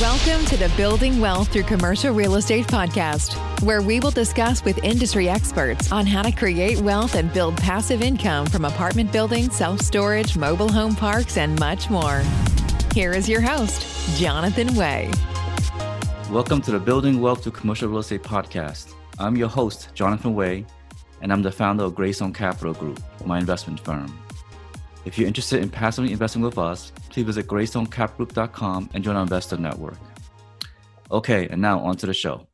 Welcome to the Building Wealth Through Commercial Real Estate podcast, where we will discuss with industry experts on how to create wealth and build passive income from apartment buildings, self storage, mobile home parks, and much more. Here is your host, Jonathan Way. Welcome to the Building Wealth Through Commercial Real Estate podcast. I'm your host, Jonathan Way, and I'm the founder of Greystone Capital Group, my investment firm. If you're interested in passively investing with us, please visit greystonecapgroup.com and join our investor network. Okay, and now on to the show.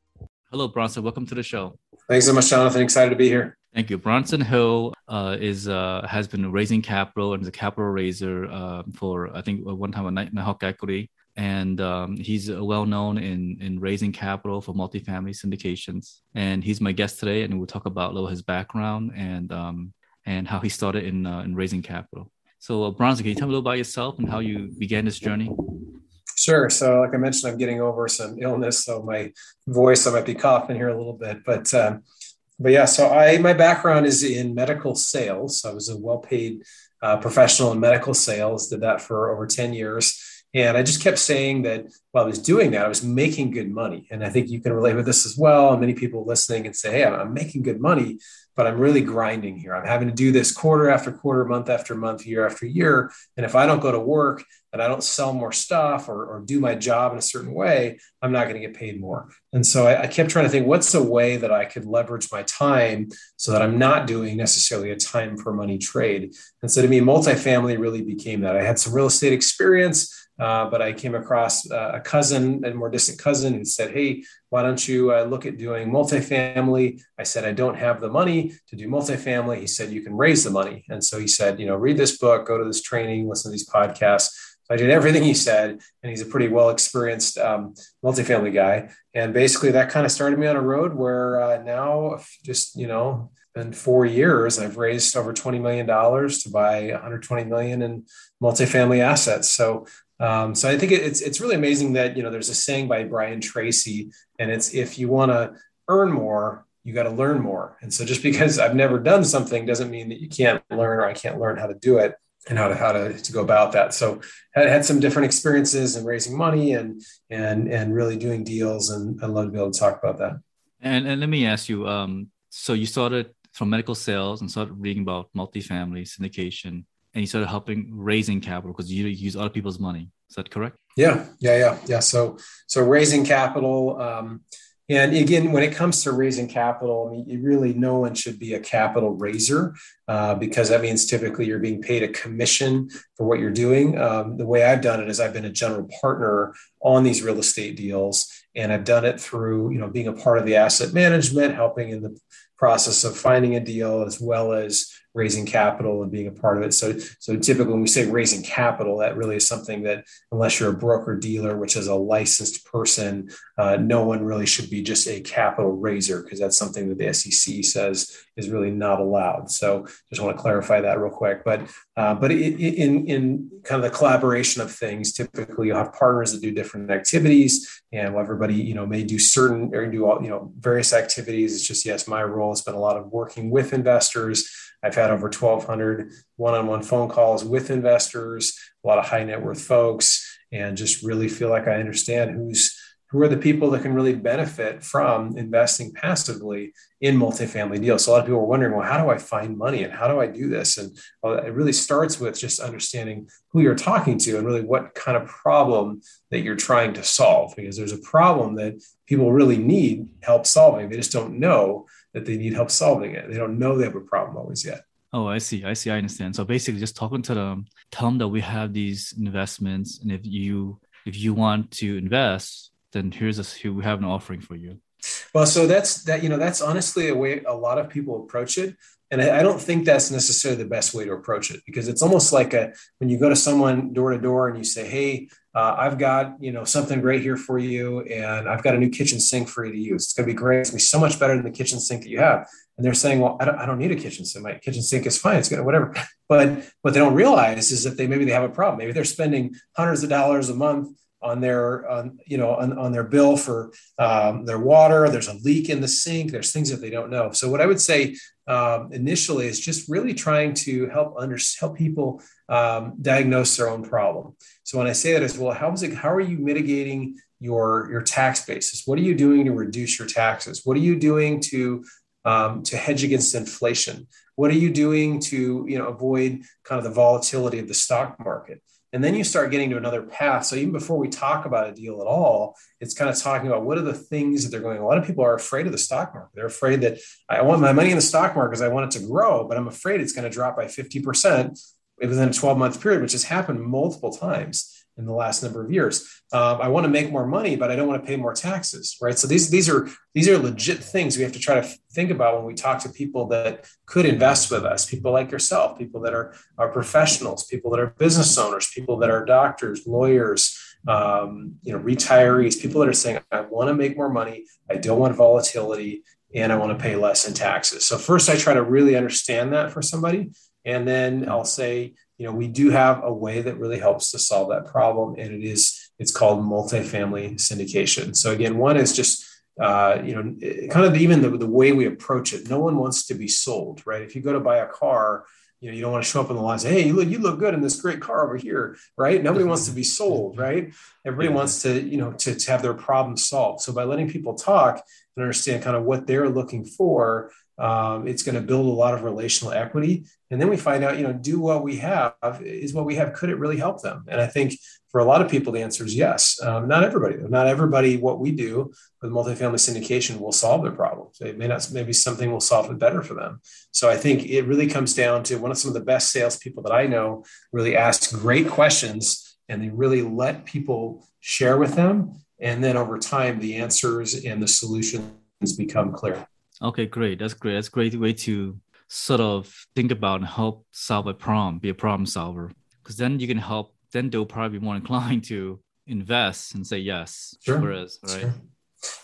Hello, Bronson. Welcome to the show. Thanks so much, Jonathan. Excited to be here. Thank you. Bronson Hill uh, is uh, has been raising capital and is a capital raiser uh, for I think one time a Nighthawk Equity, and um, he's well known in in raising capital for multifamily syndications. And he's my guest today, and we'll talk about a little his background and um, and how he started in uh, in raising capital. So, uh, can you tell me a little about yourself and how you began this journey? Sure. So, like I mentioned, I'm getting over some illness, so my voice I might be coughing here a little bit, but um, but yeah. So, I my background is in medical sales. I was a well-paid uh, professional in medical sales. Did that for over ten years, and I just kept saying that while I was doing that, I was making good money. And I think you can relate with this as well. And many people listening and say, "Hey, I'm making good money." But I'm really grinding here. I'm having to do this quarter after quarter, month after month, year after year. And if I don't go to work and I don't sell more stuff or, or do my job in a certain way, I'm not going to get paid more. And so I, I, kept trying to think what's a way that I could leverage my time so that I'm not doing necessarily a time for money trade. And so to me, multifamily really became that. I had some real estate experience. Uh, but I came across uh, a cousin, a more distant cousin, who said, Hey, why don't you uh, look at doing multifamily? I said, I don't have the money to do multifamily. He said, You can raise the money. And so he said, You know, read this book, go to this training, listen to these podcasts. So I did everything he said, and he's a pretty well experienced um, multifamily guy. And basically, that kind of started me on a road where uh, now, just, you know, in four years, I've raised over $20 million to buy 120 million in multifamily assets. So um, so I think it's it's really amazing that you know there's a saying by Brian Tracy, and it's if you want to earn more, you got to learn more. And so just because I've never done something doesn't mean that you can't learn or I can't learn how to do it and how to how to, to go about that. So I had some different experiences in raising money and and and really doing deals, and I'd love to be able to talk about that. And and let me ask you, um, so you started from medical sales and started reading about multifamily syndication and you started helping raising capital because you use other people's money. Is that correct? Yeah, yeah, yeah, yeah. So, so raising capital, um, and again, when it comes to raising capital, I mean, really no one should be a capital raiser uh, because that means typically you're being paid a commission for what you're doing. Um, the way I've done it is I've been a general partner on these real estate deals, and I've done it through you know being a part of the asset management, helping in the process of finding a deal as well as raising capital and being a part of it. So, so typically when we say raising capital, that really is something that unless you're a broker dealer, which is a licensed person, uh, no one really should be just a capital raiser because that's something that the SEC says is really not allowed. So, just want to clarify that real quick. But, uh, but in in kind of the collaboration of things, typically you'll have partners that do different activities, and everybody you know may do certain or do all you know various activities. It's just yes, my role has been a lot of working with investors I've had over 1,200 one on one phone calls with investors, a lot of high net worth folks, and just really feel like I understand who's who are the people that can really benefit from investing passively in multifamily deals. So a lot of people are wondering, well, how do I find money and how do I do this? And well, it really starts with just understanding who you're talking to and really what kind of problem that you're trying to solve, because there's a problem that people really need help solving. They just don't know that they need help solving it. They don't know they have a problem always yet. Oh, I see. I see. I understand. So basically, just talking to them, tell them that we have these investments, and if you if you want to invest, then here's a here we have an offering for you. Well, so that's that. You know, that's honestly a way a lot of people approach it. And I don't think that's necessarily the best way to approach it because it's almost like a when you go to someone door to door and you say, "Hey, uh, I've got you know something great here for you, and I've got a new kitchen sink for you to use. It's going to be great. It's going to be so much better than the kitchen sink that you have." And they're saying, "Well, I don't, I don't need a kitchen sink. My kitchen sink is fine. It's good, whatever." But what they don't realize is that they maybe they have a problem. Maybe they're spending hundreds of dollars a month on their on, you know on, on their bill for um, their water there's a leak in the sink there's things that they don't know so what i would say um, initially is just really trying to help under help people um, diagnose their own problem so when i say that as well how is it how are you mitigating your your tax basis what are you doing to reduce your taxes what are you doing to um, to hedge against inflation what are you doing to you know avoid kind of the volatility of the stock market and then you start getting to another path. So even before we talk about a deal at all, it's kind of talking about what are the things that they're going. A lot of people are afraid of the stock market. They're afraid that I want my money in the stock market because I want it to grow, but I'm afraid it's going to drop by 50% within a 12 month period, which has happened multiple times in the last number of years. Um, I want to make more money, but I don't want to pay more taxes, right? So these these are these are legit things we have to try to think about when we talk to people that could invest with us. People like yourself, people that are are professionals, people that are business owners, people that are doctors, lawyers, um, you know, retirees, people that are saying, I want to make more money, I don't want volatility, and I want to pay less in taxes. So first, I try to really understand that for somebody, and then I'll say you know, we do have a way that really helps to solve that problem, and it is it's called multifamily syndication. So again, one is just uh, you know, kind of even the, the way we approach it. No one wants to be sold, right? If you go to buy a car, you know, you don't want to show up in the line and say, "Hey, you look, you look good in this great car over here," right? Nobody wants to be sold, right? Everybody wants to, you know, to, to have their problem solved. So by letting people talk and understand kind of what they're looking for, um, it's going to build a lot of relational equity. And then we find out, you know, do what we have is what we have. Could it really help them? And I think for a lot of people, the answer is yes. Um, not everybody, though. Not everybody, what we do with multifamily syndication will solve their problems. It may not, maybe something will solve it better for them. So I think it really comes down to one of some of the best salespeople that I know really ask great questions and they really let people share with them. And then over time, the answers and the solutions become clear. Okay, great. That's great. That's a great way to sort of think about and help solve a problem, be a problem solver. Because then you can help, then they'll probably be more inclined to invest and say yes. Sure. Whereas, right? Sure.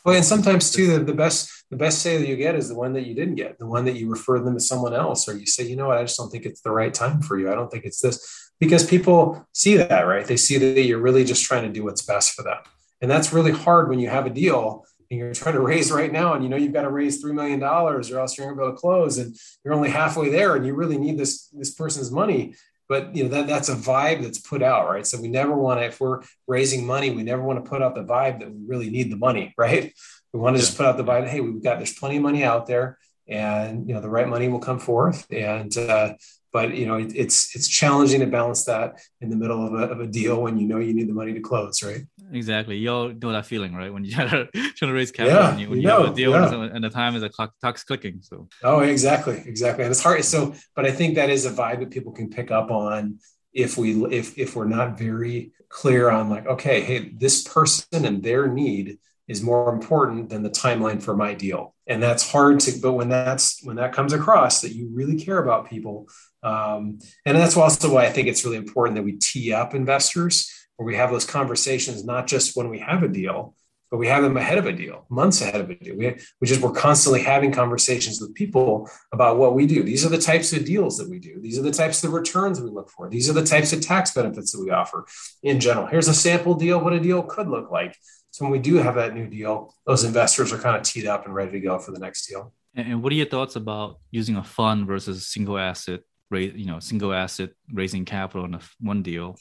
Well, and sometimes too, the, the best the best sale that you get is the one that you didn't get, the one that you refer them to someone else, or you say, you know what, I just don't think it's the right time for you. I don't think it's this because people see that, right? They see that you're really just trying to do what's best for them, and that's really hard when you have a deal and you're trying to raise right now and you know you've got to raise $3 million or else you're not going to be able to close and you're only halfway there and you really need this this person's money. But you know that that's a vibe that's put out right? So we never want to if we're raising money we never want to put out the vibe that we really need the money right? We want to just put out the vibe hey we've got there's plenty of money out there and you know the right money will come forth and uh, but you know it, it's it's challenging to balance that in the middle of a, of a deal when you know you need the money to close right? Exactly. You all know that feeling right? When you try to, try to raise capital yeah, and you, when you, know, have a deal yeah. and the time is a clock clock's clicking so. Oh exactly exactly. And it's hard so but i think that is a vibe that people can pick up on if we if if we're not very clear on like okay hey this person and their need is more important than the timeline for my deal and that's hard to but when that's when that comes across that you really care about people um, and that's also why I think it's really important that we tee up investors where we have those conversations, not just when we have a deal, but we have them ahead of a deal, months ahead of a deal. We, we just we're constantly having conversations with people about what we do. These are the types of deals that we do. These are the types of returns we look for. These are the types of tax benefits that we offer in general. Here's a sample deal, what a deal could look like. So when we do have that new deal, those investors are kind of teed up and ready to go for the next deal. And what are your thoughts about using a fund versus single asset raise, you know, single asset raising capital in a, one deal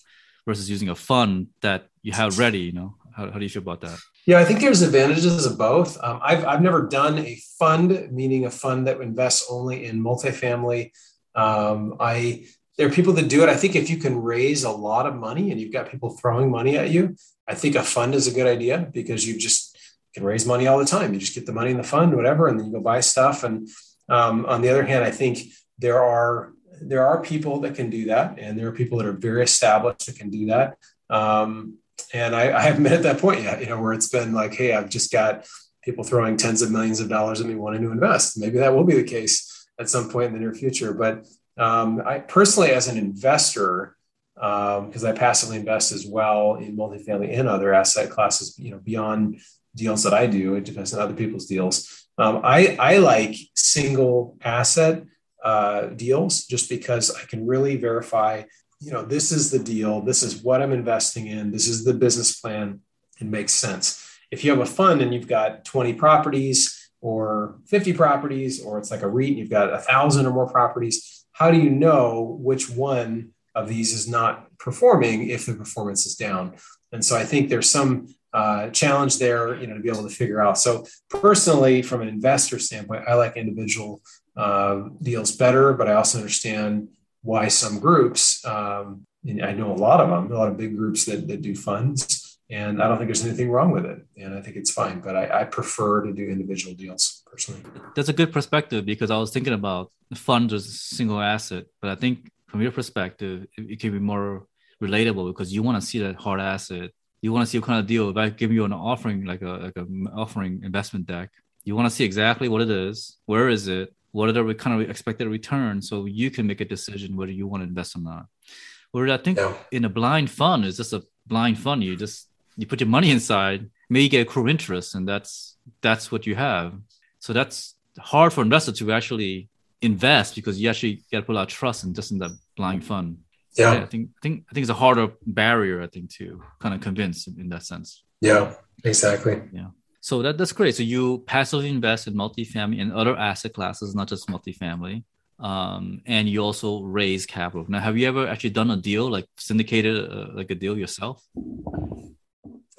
versus using a fund that you have ready, you know, how, how do you feel about that? Yeah, I think there's advantages of both. Um, I've, I've never done a fund, meaning a fund that invests only in multifamily. Um, I there are people that do it. I think if you can raise a lot of money and you've got people throwing money at you, I think a fund is a good idea because you just can raise money all the time. You just get the money in the fund, whatever, and then you go buy stuff. And um, on the other hand, I think there are there are people that can do that, and there are people that are very established that can do that. Um, and I, I, haven't been at that point yet, you know, where it's been like, hey, I've just got people throwing tens of millions of dollars at me wanting to invest. Maybe that will be the case at some point in the near future. But um, I personally, as an investor, because um, I passively invest as well in multifamily and other asset classes, you know, beyond deals that I do, it depends on other people's deals. Um, I, I like single asset uh, deals just because I can really verify you know, this is the deal. This is what I'm investing in. This is the business plan. It makes sense. If you have a fund and you've got 20 properties or 50 properties, or it's like a REIT and you've got a thousand or more properties, how do you know which one of these is not performing if the performance is down? And so I think there's some uh, challenge there, you know, to be able to figure out. So personally, from an investor standpoint, I like individual uh, deals better, but I also understand why some groups, um, I know a lot of them, a lot of big groups that, that do funds, and I don't think there's anything wrong with it. And I think it's fine, but I, I prefer to do individual deals personally. That's a good perspective because I was thinking about funds as a single asset, but I think from your perspective, it, it can be more relatable because you want to see that hard asset. You want to see what kind of deal. If I give you an offering, like a like an offering investment deck, you want to see exactly what it is, where is it, what are the kind of expected return so you can make a decision whether you want to invest or not where i think yeah. in a blind fund is just a blind fund you just you put your money inside maybe you get accrue interest and that's that's what you have so that's hard for investors to actually invest because you actually got to put a lot of trust in just in that blind fund yeah. yeah i think i think i think it's a harder barrier i think to kind of convince in, in that sense yeah exactly yeah so that, that's great. So you passively invest in multifamily and other asset classes, not just multifamily. Um, and you also raise capital. Now, have you ever actually done a deal, like syndicated uh, like a deal yourself?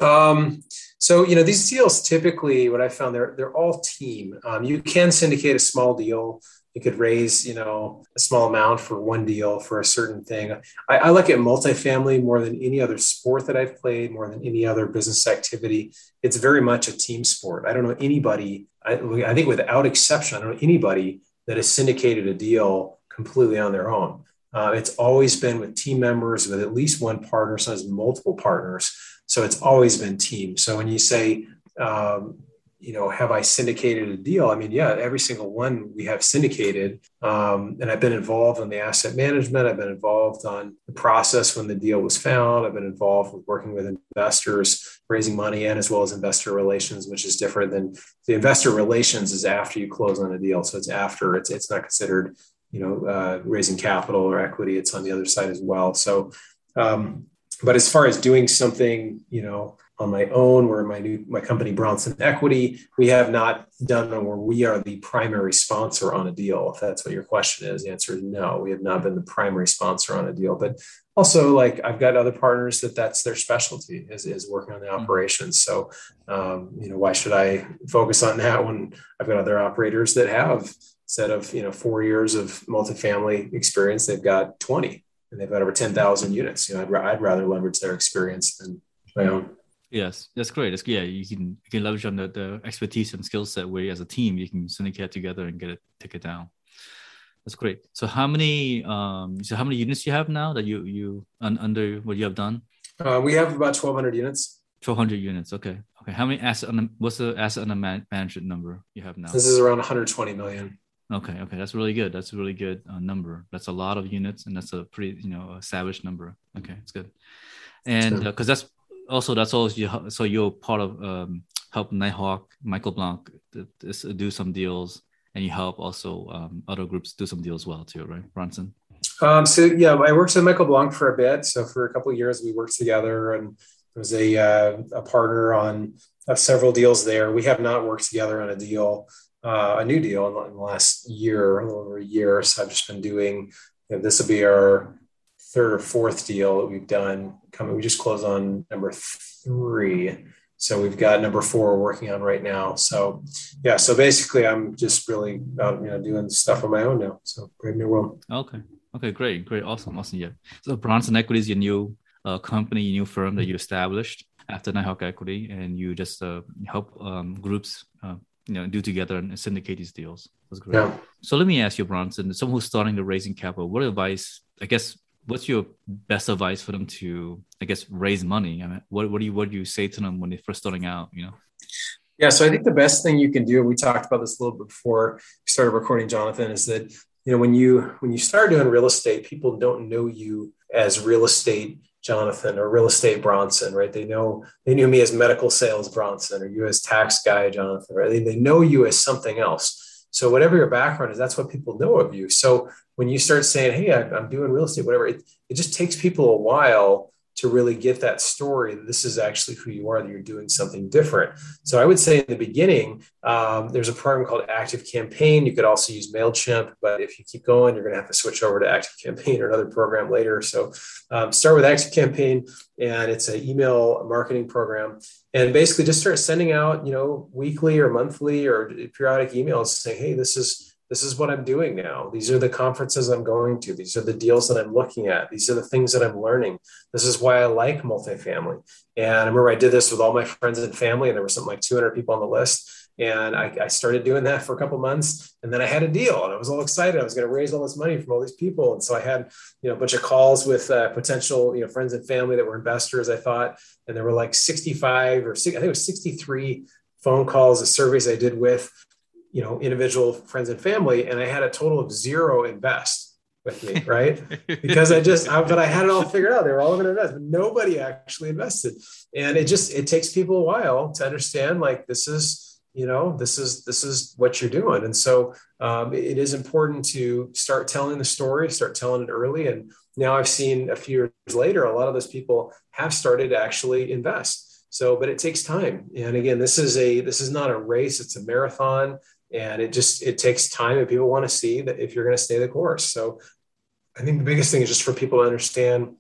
Um, so you know these deals typically, what I found they're they're all team. Um, you can syndicate a small deal. You could raise you know a small amount for one deal for a certain thing. I, I, look at multifamily more than any other sport that i've played more than any other business activity. It's very much a team sport. I don't know anybody i, I think without exception i don't know anybody that has syndicated a deal completely on their own. Uh, it's always been with team members with at least one partner sometimes multiple partners so it's always been team so when you say um, you know, have I syndicated a deal? I mean, yeah, every single one we have syndicated. Um, and I've been involved in the asset management. I've been involved on the process when the deal was found. I've been involved with working with investors, raising money, and as well as investor relations, which is different than the investor relations is after you close on a deal. So it's after it's it's not considered, you know, uh, raising capital or equity. It's on the other side as well. So, um, but as far as doing something, you know, on my own. We're my new my company Bronson Equity. We have not done where we are the primary sponsor on a deal. If that's what your question is, the answer is no. We have not been the primary sponsor on a deal, but also like I've got other partners that that's their specialty is, is working on the mm-hmm. operations. So um, you know why should I focus on that when I've got other operators that have instead of you know four years of multifamily experience, they've got twenty and they've got over ten thousand units. You know, I'd, I'd rather leverage their experience than my own. Yes, that's great. That's yeah. You can you can leverage on the, the expertise and skill set where as a team you can syndicate together and get it take it down. That's great. So how many um so how many units you have now that you you un, under what you have done? Uh, we have about twelve hundred units. Twelve hundred units. Okay. Okay. How many asset what's the asset under man, management number you have now? This is around one hundred twenty million. Okay. Okay. That's really good. That's a really good uh, number. That's a lot of units and that's a pretty you know a savage number. Okay. It's good. And because uh, that's also that's also you so you're part of um, help Nighthawk Michael Blank do some deals and you help also um, other groups do some deals well too right Bronson um, so yeah I worked with Michael Blank for a bit so for a couple of years we worked together and was a uh, a partner on uh, several deals there we have not worked together on a deal uh, a new deal in the last year a little over a year so I've just been doing you know, this will be our third or fourth deal that we've done coming. We just closed on number three. So we've got number four we're working on right now. So yeah, so basically I'm just really out, you know, doing stuff on my own now. So brave new world. Okay. Okay, great, great, awesome, awesome. Yeah. So Bronson Equity is your new uh, company, your new firm that you established after Nighthawk Equity, and you just uh, help um, groups, uh, you know, do together and syndicate these deals. That's great. Yeah. So let me ask you, Bronson, someone who's starting to raising capital, what advice, I guess, what's your best advice for them to i guess raise money i mean what, what do you what do you say to them when they're first starting out you know yeah so i think the best thing you can do we talked about this a little bit before we started recording jonathan is that you know when you when you start doing real estate people don't know you as real estate jonathan or real estate bronson right? They know they knew me as medical sales bronson or you as tax guy jonathan right? They, they know you as something else. So whatever your background is that's what people know of you. So when you start saying, Hey, I'm doing real estate, whatever, it, it just takes people a while to really get that story this is actually who you are, that you're doing something different. So I would say in the beginning, um, there's a program called Active Campaign. You could also use MailChimp, but if you keep going, you're going to have to switch over to Active Campaign or another program later. So um, start with Active Campaign, and it's an email marketing program. And basically just start sending out, you know, weekly or monthly or periodic emails saying, hey, this is this is what I'm doing now. These are the conferences I'm going to. These are the deals that I'm looking at. These are the things that I'm learning. This is why I like multifamily. And I remember I did this with all my friends and family, and there were something like 200 people on the list. And I, I started doing that for a couple months, and then I had a deal, and I was all excited. I was going to raise all this money from all these people, and so I had you know a bunch of calls with uh, potential you know friends and family that were investors. I thought, and there were like 65 or I think it was 63 phone calls, the surveys I did with you know individual friends and family and i had a total of zero invest with me right? Because i just I, but i had it all figured out. They were all going to invest but nobody actually invested. And it just it takes people a while to understand like this is you know this is this is what you're doing. And so um, it is important to start telling the story start telling it early. And now i've seen a few years later a lot of those people have started to actually invest. So but it takes time. And again this is a this is not a race. It's a marathon and it just it takes time and people want to see that if you're going to stay the course. So i think the biggest thing is just for people to understand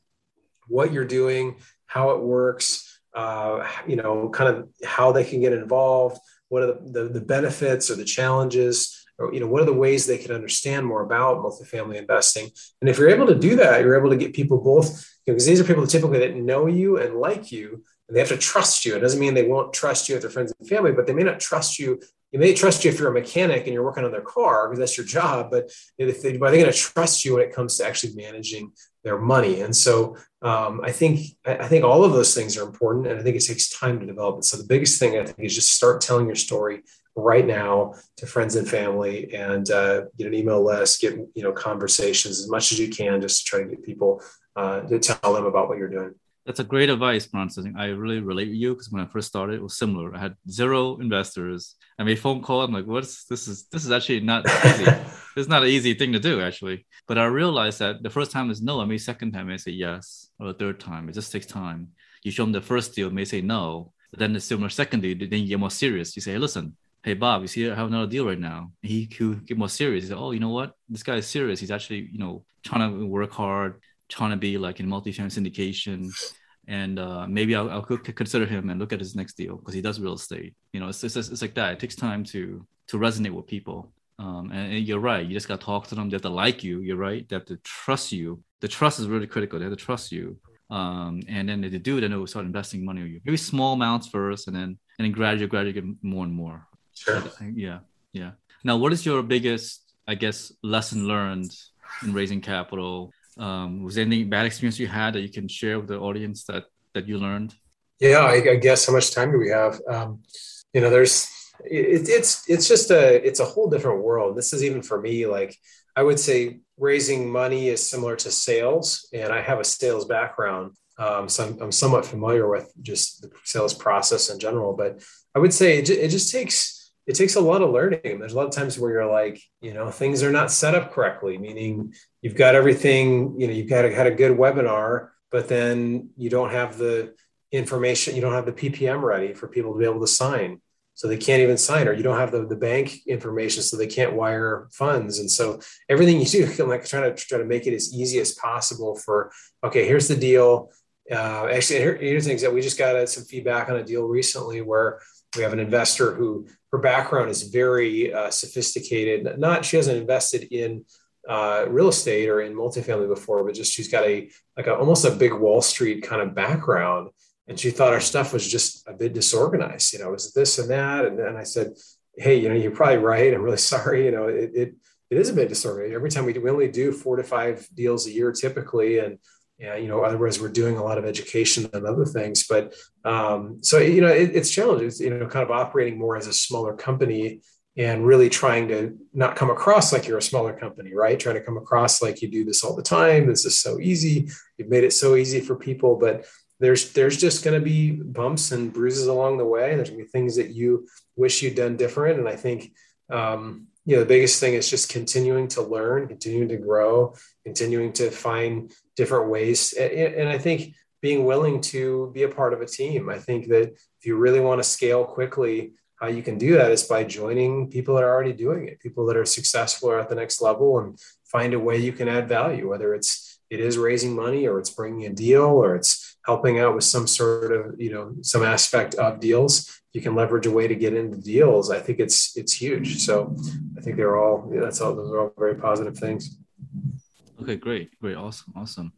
what you're doing how it works uh, you know kind of how they can get involved what are the, the, the benefits or the challenges or you know what are the ways they can understand more about multifamily investing. And if you're able to do that you're able to get people both because you know, these are people typically that know you and like you and they have to trust you. It doesn't mean they won't trust you with their friends and family but they may not trust you they may trust you if you're a mechanic and you're working on their car because that's your job. But if they, are they going to trust you when it comes to actually managing their money? And so um, I think I think all of those things are important, and I think it takes time to develop it. So the biggest thing I think is just start telling your story right now to friends and family, and uh, get an email list, get you know conversations as much as you can, just to try to get people uh, to tell them about what you're doing that's a great advice, Bronson. I really relate with you because when I first started, it was similar. I had zero investors. I made a phone call. I'm like, what's this is this is actually not easy. it's not an easy thing to do, actually. But I realized that the first time is no. I mean, second time I say yes, or the third time. It just takes time. You show them the first deal, may say no. But then the similar second deal, then you get more serious. You say, hey, listen, hey Bob, you see I have another deal right now. He could get more serious. He said, oh, you know what? This guy is serious. He's actually, you know, trying to work hard, trying to be like in multi-family syndication and uh, maybe I'll, I'll consider him and look at his next deal because he does real estate. You know, it's, it's, it's like that. It takes time to to resonate with people. Um, and, and, you're right. You just got to talk to them. They have to like you. You're right. They have to trust you. The trust is really critical. They have to trust you. Um, and then if they do, then they will start investing money with you. Maybe small amounts first, and then and then gradually, gradually get more and more. Sure. Yeah, yeah. Now, what is your biggest, I guess, lesson learned in raising capital um, was there any bad experience you had that you can share with the audience that that you learned? Yeah, I, I guess how much time do we have? Um, you know, there's it, it's it's just a it's a whole different world. This is even for me. Like I would say, raising money is similar to sales, and I have a sales background, um, so I'm, I'm somewhat familiar with just the sales process in general. But I would say it, it just takes it takes a lot of learning. There's a lot of times where you're like, you know, things are not set up correctly, meaning you've got everything, you know, you've got a, had a good webinar, but then you don't have the information, you don't have the PPM ready for people to be able to sign. So they can't even sign, or you don't have the, the bank information, so they can't wire funds. And so everything you do, I'm like trying to try to make it as easy as possible for, okay, here's the deal. Uh, actually, here, here's things that we just got some feedback on a deal recently where we have an investor who her background is very uh, sophisticated. Not she hasn't invested in uh, real estate or in multifamily before, but just she's got a like a, almost a big Wall Street kind of background, and she thought our stuff was just a bit disorganized. You know, it was this and that, and then I said, "Hey, you know, you're probably right. I'm really sorry. You know, it it, it is a bit disorganized. Every time we do, we only do four to five deals a year typically, and yeah, you know, otherwise we're doing a lot of education and other things. But um, so you know, it, it's challenging. It's, you know, kind of operating more as a smaller company and really trying to not come across like you're a smaller company, right? Trying to come across like you do this all the time. This is so easy. You've made it so easy for people, but there's there's just going to be bumps and bruises along the way. There's going to be things that you wish you'd done different. And I think um, you know the biggest thing is just continuing to learn continuing to grow continuing to find different ways. And, and i think being willing to be a part of a team i think that if you really want to scale quickly how you can do that is by joining people that are already doing it people that are successful or at the next level and find a way you can add value whether it's it is raising money or it's bringing a deal or it's helping out with some sort of you know some aspect of deals you can leverage a way to get into deals. I think it's it's huge. So i think they're all yeah, that's all those are all very positive things okay great great awesome awesome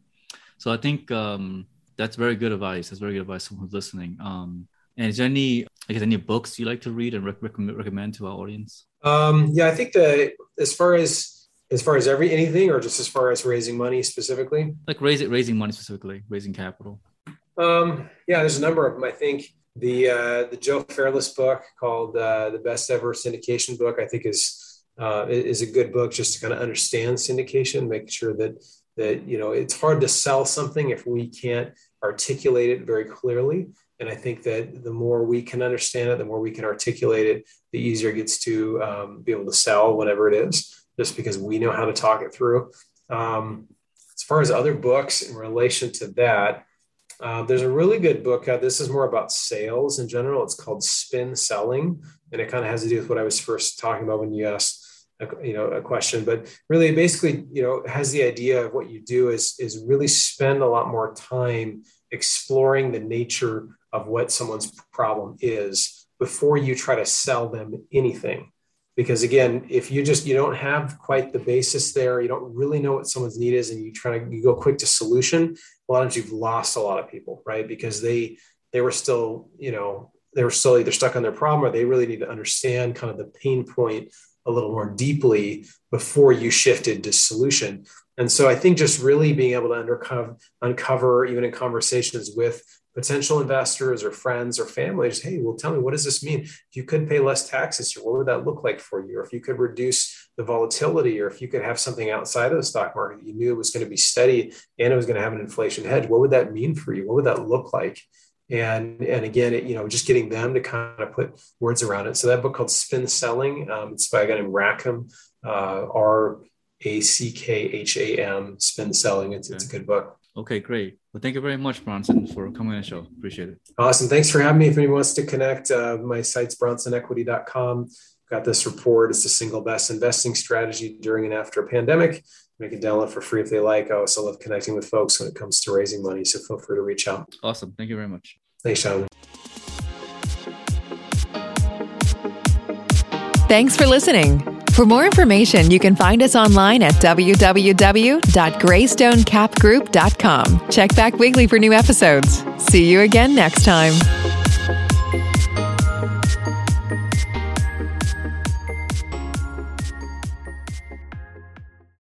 so i think um that's very good advice that's very good advice someone who's listening um and is there any I guess any books you like to read and rec- recommend to our audience? Um, yeah, I think that as far as as far as every anything, or just as far as raising money specifically, like raising raising money specifically, raising capital. Um, yeah, there's a number of them. I think the uh, the Joe Fairless book called uh, the Best Ever Syndication Book, I think is uh, is a good book just to kind of understand syndication, make sure that that you know it's hard to sell something if we can't articulate it very clearly. And I think that the more we can understand it, the more we can articulate it, the easier it gets to um, be able to sell whatever it is, just because we know how to talk it through. Um, as far as other books in relation to that, uh, there's a really good book. Uh, this is more about sales in general. It's called Spin Selling, and it kind of has to do with what I was first talking about when you asked, a, you know, a question. But really, basically, you know, has the idea of what you do is is really spend a lot more time exploring the nature of what someone's problem is before you try to sell them anything because again if you just you don't have quite the basis there you don't really know what someone's need is and you try to you go quick to solution a lot of times you've lost a lot of people right because they they were still you know they were still either stuck on their problem or they really need to understand kind of the pain point a little more deeply before you shifted to solution. And so i think just really being able to uncover uncover even in conversations with potential investors or friends or families hey well tell me what does this mean? If you could pay less taxes what would that look like for you? Or if you could reduce the volatility or if you could have something outside of the stock market you knew it was going to be steady and it was going to have an inflation hedge what would that mean for you? What would that look like and and again it, you know just getting them to kind of put words around it so that book called spin selling um, it's by a guy named rackham uh, r a c k h a m spin selling it's, okay. it's a good book Okay, great. Well, thank you very much, Bronson, for coming on the show. Appreciate it. Awesome. Thanks for having me. If anyone wants to connect, uh, my site's bronsonequity.com. Got this report. It's the single best investing strategy during and after a pandemic. Make it download for free if they like. I also love connecting with folks when it comes to raising money. So feel free to reach out. Awesome. Thank you very much. Thanks, Sean. Thanks for listening. For more information, you can find us online at www.greystonecapgroup.com. Check back weekly for new episodes. See you again next time.